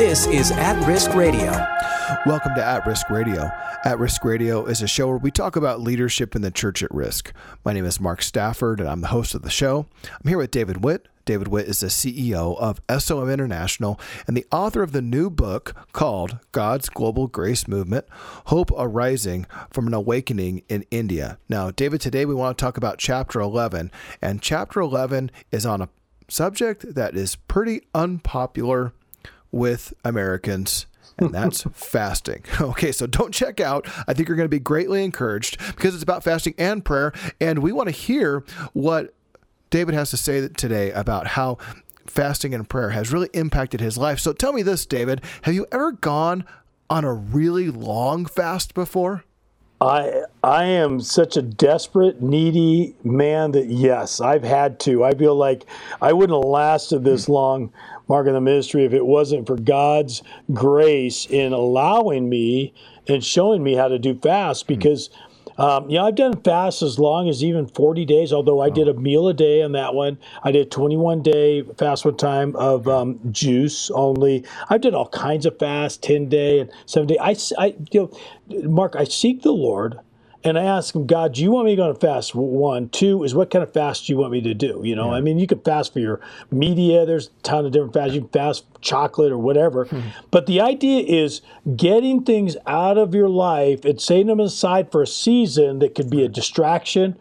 This is At Risk Radio. Welcome to At Risk Radio. At Risk Radio is a show where we talk about leadership in the church at risk. My name is Mark Stafford, and I'm the host of the show. I'm here with David Witt. David Witt is the CEO of SOM International and the author of the new book called God's Global Grace Movement Hope Arising from an Awakening in India. Now, David, today we want to talk about chapter 11, and chapter 11 is on a subject that is pretty unpopular with Americans and that's fasting. Okay, so don't check out. I think you're going to be greatly encouraged because it's about fasting and prayer. And we want to hear what David has to say today about how fasting and prayer has really impacted his life. So tell me this, David have you ever gone on a really long fast before? I I am such a desperate, needy man that yes, I've had to. I feel like I wouldn't have lasted this hmm. long, Mark, in the ministry if it wasn't for God's grace in allowing me and showing me how to do fast. Hmm. Because um, yeah, I've done fasts as long as even 40 days, although I did a meal a day on that one. I did 21 day fast one time of um, juice only. I've done all kinds of fasts, 10 day and 7 day. I, I, you know, Mark, I seek the Lord and I ask him, God, do you want me to go on a fast? One, two is what kind of fast do you want me to do? You know, yeah. I mean, you can fast for your media. There's a ton of different fasts. You can fast chocolate or whatever. Hmm. But the idea is getting things out of your life and setting them aside for a season that could be a distraction,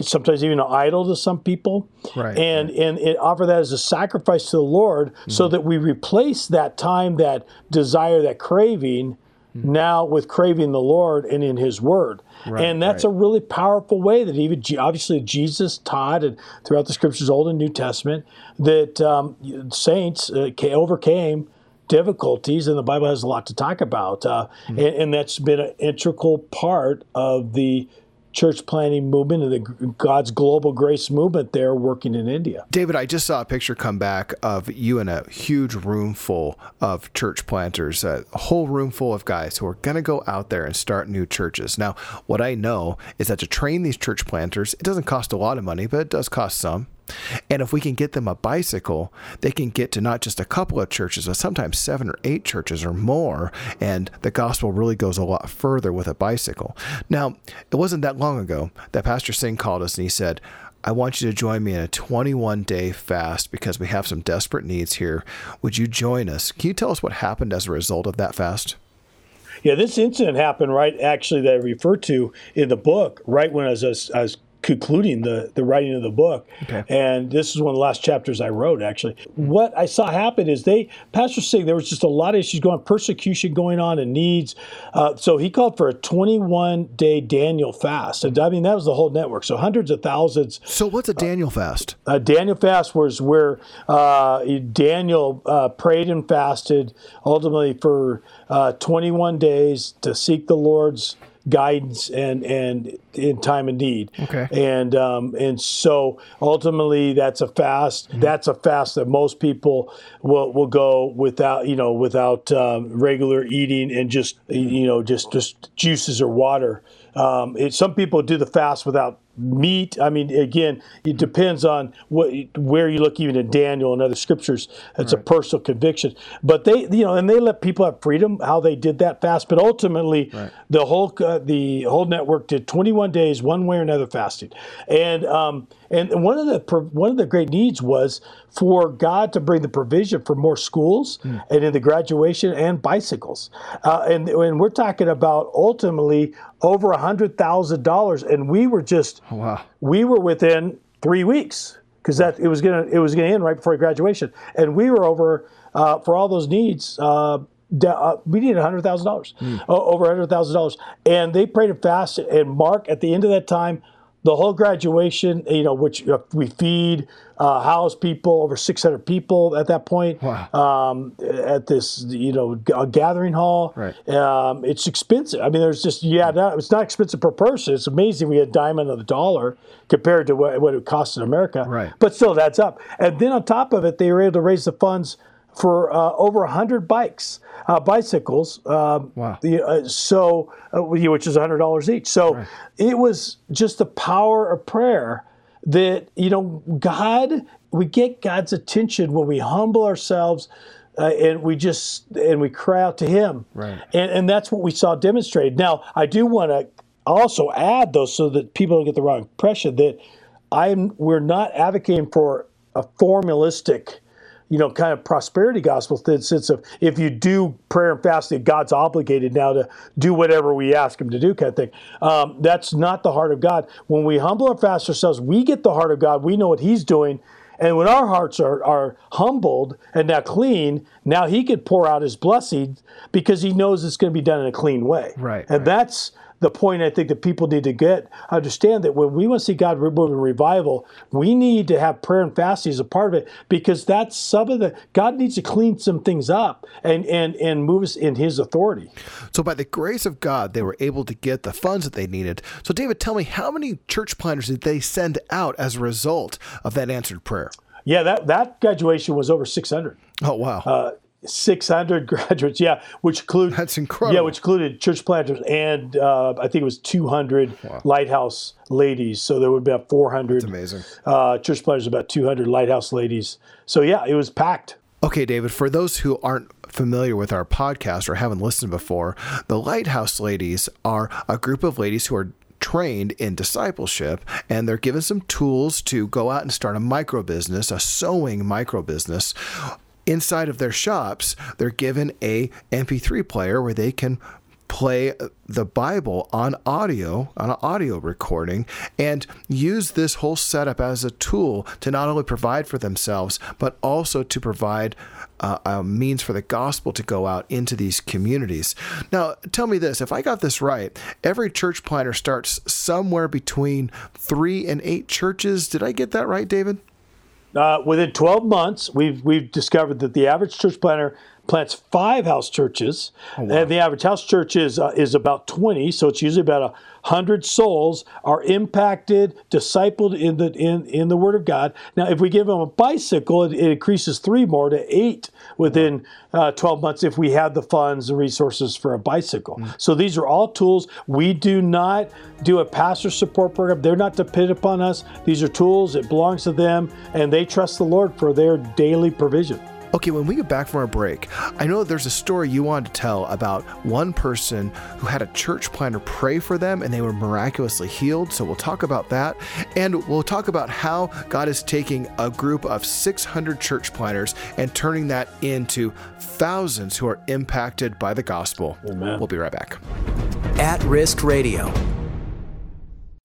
sometimes even an idol to some people, right, and right. and it offer that as a sacrifice to the Lord, mm-hmm. so that we replace that time, that desire, that craving mm-hmm. now with craving the Lord and in His Word. Right, and that's right. a really powerful way that even obviously Jesus taught and throughout the Scriptures, Old and New Testament, that um, saints uh, overcame difficulties, and the Bible has a lot to talk about. Uh, mm-hmm. and, and, that's been an integral part of the church planting movement and the God's global grace movement there working in India. David, I just saw a picture come back of you in a huge room full of church planters, a whole room full of guys who are going to go out there and start new churches. Now, what I know is that to train these church planters, it doesn't cost a lot of money, but it does cost some. And if we can get them a bicycle, they can get to not just a couple of churches, but sometimes seven or eight churches or more. And the gospel really goes a lot further with a bicycle. Now, it wasn't that long ago that Pastor Singh called us and he said, I want you to join me in a 21 day fast because we have some desperate needs here. Would you join us? Can you tell us what happened as a result of that fast? Yeah, this incident happened right actually that I referred to in the book, right when I was, I was concluding the, the writing of the book. Okay. And this is one of the last chapters I wrote, actually. What I saw happen is they, Pastor Singh, there was just a lot of issues going persecution going on and needs. Uh, so he called for a 21 day Daniel fast. And I mean, that was the whole network. So hundreds of thousands. So what's a Daniel fast? A Daniel fast was where uh, Daniel uh, prayed and fasted ultimately for uh, 21 days to seek the Lord's guidance and and in time of need. Okay. And um, and so ultimately, that's a fast. Mm-hmm. That's a fast that most people will will go without you know without um, regular eating and just you know just just juices or water. Um, it, some people do the fast without meat. I mean, again, it depends on what where you look. Even in Daniel and other scriptures, it's right. a personal conviction. But they, you know, and they let people have freedom how they did that fast. But ultimately, right. the whole uh, the whole network did 21 days, one way or another, fasting. And um, and one of the one of the great needs was for God to bring the provision for more schools mm. and in the graduation and bicycles. Uh, and and we're talking about ultimately over a hundred thousand dollars, and we were just Oh, wow. We were within three weeks because that it was gonna it was gonna end right before graduation, and we were over uh, for all those needs. Uh, uh, we needed hundred thousand dollars, mm. over hundred thousand dollars, and they prayed and fasted. And Mark, at the end of that time, the whole graduation, you know, which uh, we feed, uh, house people, over 600 people at that point wow. um, at this, you know, g- gathering hall. Right. Um, it's expensive. I mean, there's just, yeah, not, it's not expensive per person. It's amazing we had diamond of the dollar compared to what, what it costs in America. Right. But still, that's up. And then on top of it, they were able to raise the funds for uh, over 100 bikes, uh, bicycles. Um, wow. The, uh, so, uh, which is $100 each. So right. it was just the power of prayer that, you know, God, we get God's attention when we humble ourselves uh, and we just and we cry out to Him, Right. And and that's what we saw demonstrated. Now, I do want to also add though, so that people don't get the wrong impression that I'm we're not advocating for a formalistic you know, kind of prosperity gospel sense of if you do prayer and fasting, God's obligated now to do whatever we ask Him to do, kind of thing. Um, that's not the heart of God. When we humble and fast ourselves, we get the heart of God. We know what He's doing. And when our hearts are, are humbled and now clean, now He could pour out His blessing because He knows it's going to be done in a clean way. Right, And right. that's the point I think that people need to get understand that when we want to see God move in revival, we need to have prayer and fasting as a part of it because that's some of the God needs to clean some things up and and and move us in His authority. So, by the grace of God, they were able to get the funds that they needed. So, David, tell me, how many church planters did they send out as a result of that answered prayer? Yeah, that that graduation was over six hundred. Oh, wow. Uh, 600 graduates, yeah, which include That's incredible. Yeah, which included church planters and uh, I think it was 200 lighthouse ladies. So there would be about 400 amazing. uh, church planters, about 200 lighthouse ladies. So yeah, it was packed. Okay, David, for those who aren't familiar with our podcast or haven't listened before, the Lighthouse Ladies are a group of ladies who are trained in discipleship and they're given some tools to go out and start a micro business, a sewing micro business. Inside of their shops, they're given a MP3 player where they can play the Bible on audio, on an audio recording, and use this whole setup as a tool to not only provide for themselves, but also to provide uh, a means for the gospel to go out into these communities. Now, tell me this if I got this right, every church planter starts somewhere between three and eight churches. Did I get that right, David? Uh, within 12 months, we've we've discovered that the average church planter plants five house churches, and the average house church is uh, is about 20. So it's usually about a hundred souls are impacted, discipled in the in in the Word of God. Now, if we give them a bicycle, it, it increases three more to eight within uh, 12 months if we have the funds and resources for a bicycle. So these are all tools. We do not do a pastor support program. They're not dependent upon us. These are tools. It belongs to them, and they trust the Lord for their daily provision. Okay, when we get back from our break, I know there's a story you wanted to tell about one person who had a church planner pray for them and they were miraculously healed. So we'll talk about that. And we'll talk about how God is taking a group of 600 church planners and turning that into thousands who are impacted by the gospel. Amen. We'll be right back. At Risk Radio.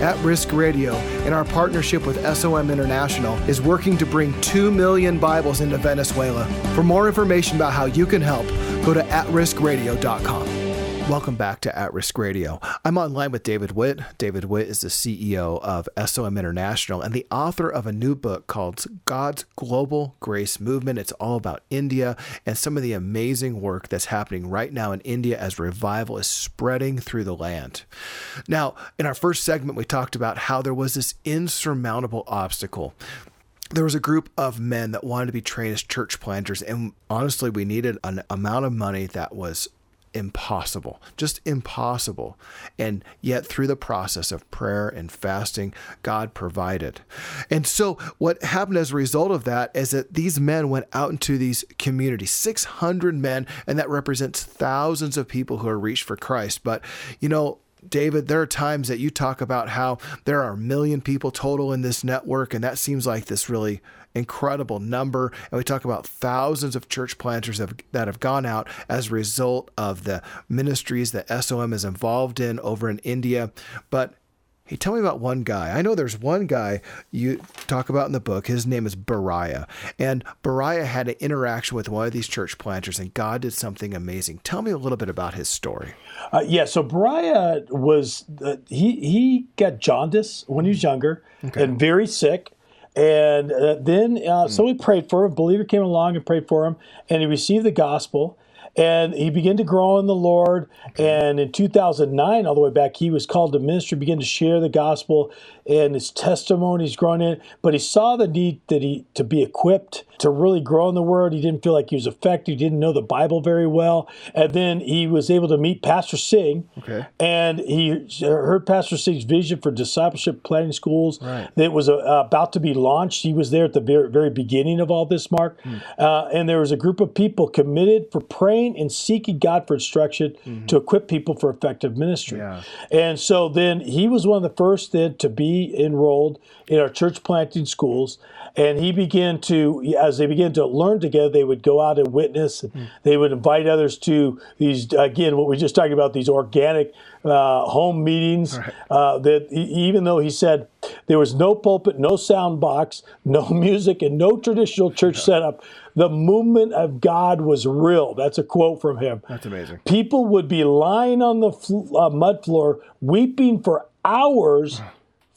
At Risk Radio, in our partnership with SOM International, is working to bring 2 million Bibles into Venezuela. For more information about how you can help, go to atriskradio.com. Welcome back to At Risk Radio. I'm online with David Witt. David Witt is the CEO of SOM International and the author of a new book called God's Global Grace Movement. It's all about India and some of the amazing work that's happening right now in India as revival is spreading through the land. Now, in our first segment, we talked about how there was this insurmountable obstacle there was a group of men that wanted to be trained as church planters and honestly we needed an amount of money that was impossible just impossible. And yet through the process of prayer and fasting god provided. And so what happened as a result of that is that these men went out into these communities 600 men and that represents thousands of people who are reached for christ. But you know David, there are times that you talk about how there are a million people total in this network, and that seems like this really incredible number. And we talk about thousands of church planters that have, that have gone out as a result of the ministries that SOM is involved in over in India. But Hey, tell me about one guy. I know there's one guy you talk about in the book. His name is Boriah. And Boriah had an interaction with one of these church planters, and God did something amazing. Tell me a little bit about his story. Uh, yeah, so Boriah was uh, he he got jaundice when he was younger and very sick, and uh, then uh, so we prayed for him. A believer came along and prayed for him, and he received the gospel. And he began to grow in the Lord. And in 2009, all the way back, he was called to ministry, began to share the gospel, and his testimonies grown in. But he saw the need that he to be equipped to really grow in the Word. He didn't feel like he was effective. He didn't know the Bible very well. And then he was able to meet Pastor Singh, Okay. and he heard Pastor Singh's vision for discipleship planning schools Right. that was uh, about to be launched. He was there at the very, very beginning of all this, Mark. Hmm. Uh, and there was a group of people committed for praying and seeking God for instruction to equip people for effective ministry. Mm-hmm. Yeah. And so then he was one of the first then to be enrolled in our church planting schools. And he began to, as they began to learn together, they would go out and witness. And Hmm. They would invite others to these, again, what we just talked about, these organic uh, home meetings. Uh, that even though he said there was no pulpit, no sound box, no music, and no traditional church setup, the movement of God was real. That's a quote from him. That's amazing. People would be lying on the fl- uh, mud floor, weeping for hours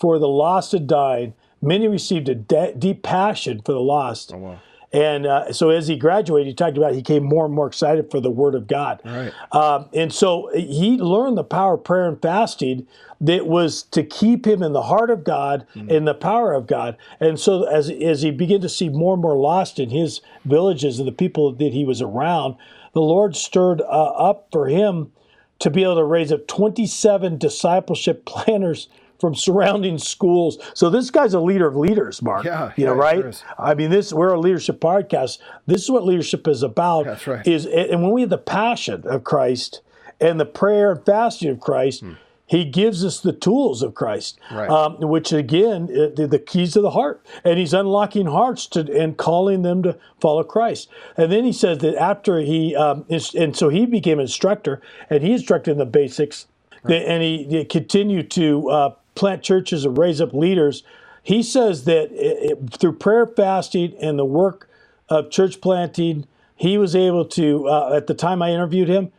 for the lost and dying. Many received a de- deep passion for the lost. Oh, wow. And uh, so as he graduated, he talked about he became more and more excited for the Word of God. Right. Um, and so he learned the power of prayer and fasting that was to keep him in the heart of God and the power of God. And so as, as he began to see more and more lost in his villages and the people that he was around, the Lord stirred uh, up for him to be able to raise up 27 discipleship planners from surrounding schools. So this guy's a leader of leaders, Mark. Yeah, you know, yeah, right? sure. I mean, this we're a leadership podcast. This is what leadership is about. That's right. Is and when we have the passion of Christ and the prayer and fasting of Christ, He gives us the tools of Christ, Hmm. Right. um, which again, uh, the, the keys of the heart, and He's unlocking hearts to and calling them to follow Christ. And then He says that after He um, is, and so He became instructor, and He instructed in the basics, and He, he continued to uh, plant churches and raise up leaders. He says that it, it- through prayer, fasting, and the work of church planting, he was able to. Uh, at the time I interviewed him,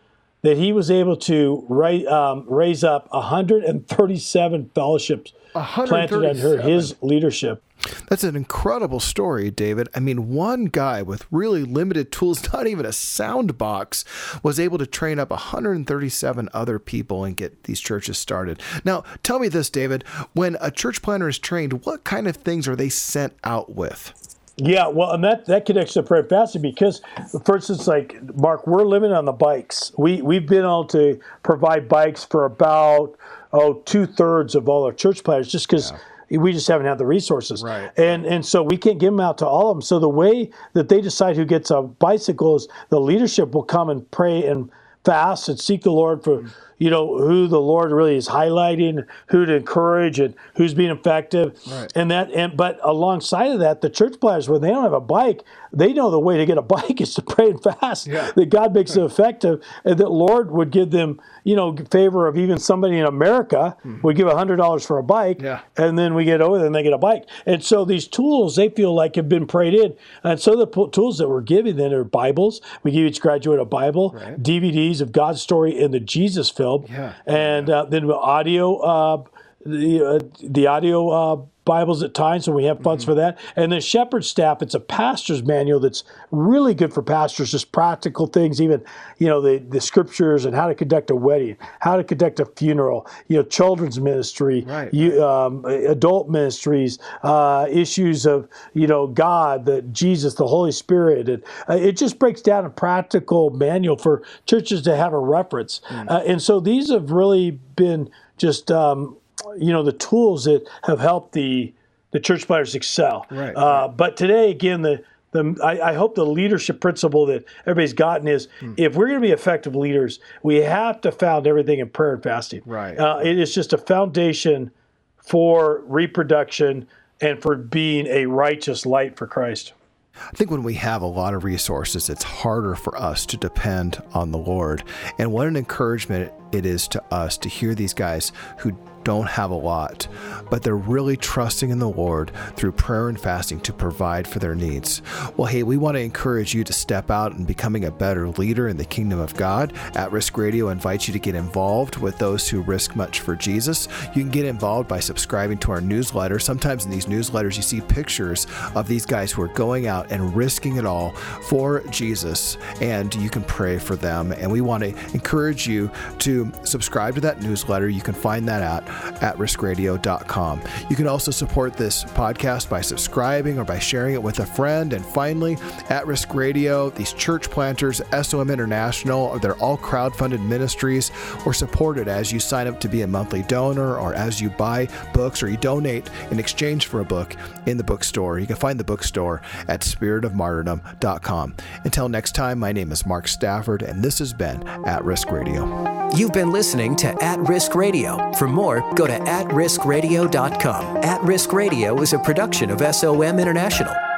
that he was able to raise, um, raise up 137 fellowships planted under 137. his leadership. That's an incredible story, David. I mean, one guy with really limited tools, not even a sound box, was able to train up 137 other people and get these churches started. Now, tell me this, David. When a church planner is trained, what kind of things are they sent out with? Yeah, well, and that that connects to prayer and fasting because, for instance, like Mark, we're living on the bikes. We we've been able to provide bikes for about oh two thirds of all our church planners, just because we just haven't had the resources. Right. And and so we can't give them out to all of them. So the way that they decide who gets a bicycle is the leadership will come and pray and fast and seek the Lord for mm. You know who the Lord really is highlighting, who to encourage, and who's being effective. Right. And that and but alongside of that, the church planners when they don't have a bike, they know the way to get a bike is to pray and fast. Yeah. That God makes it effective, and that Lord would give them you know favor of even somebody in America mm-hmm. would give hundred dollars for a bike. Yeah. and then we get over there and they get a bike. And so these tools they feel like have been prayed in, and so the po- tools that we're giving then are Bibles. We give each graduate a Bible, Right. DVDs of God's story in the Jesus film, Yeah. and uh, then audio, uh, the uh, the audio uh, Bibles at times, and we have funds for that. And the shepherd staff, it's a pastor's manual that's really good for pastors, just practical things, even you know the the scriptures and how to conduct a wedding, how to conduct a funeral, you know, children's ministry, Right, you, um, adult ministries, uh, issues of you know God, the Jesus, the Holy Spirit, and uh, it just breaks down a practical manual for churches to have a reference. Hmm. Uh, and so these have really been just um, you know the tools that have helped the the church planners excel. Right, Uh, but today, again, the the, I, I hope the leadership principle that everybody's gotten is Hmm. if we're going to be effective leaders, we have to found everything in prayer and fasting. Right. Uh, it is just a foundation for reproduction and for being a righteous light for Christ. I think when we have a lot of resources, it's harder for us to depend on the Lord. And what an encouragement it is to us to hear these guys who don't have a lot, but they're really trusting in the Lord through prayer and fasting to provide for their needs. Well, hey, we want to encourage you to step out and becoming a better leader in the kingdom of God. At Risk Radio invites you to get involved with those who risk much for Jesus. You can get involved by subscribing to our newsletter. Sometimes in these newsletters, you see pictures of these guys who are going out and risking it all for Jesus, and you can pray for them. And we want to encourage you to subscribe to that newsletter. You can find that at at riskradio.com. You can also support this podcast by subscribing or by sharing it with a friend. And finally, At Risk Radio, these church planters, SOM International, they're all crowd-funded ministries or supported as you sign up to be a monthly donor or as you buy books or you donate in exchange for a book in the bookstore. You can find the bookstore at spiritofmartyrdom.com. Until next time, my name is Mark Stafford, and this has been At Risk Radio. You've been listening to At Risk Radio. For more, go to atriskradio.com. At Risk Radio is a production of SOM International.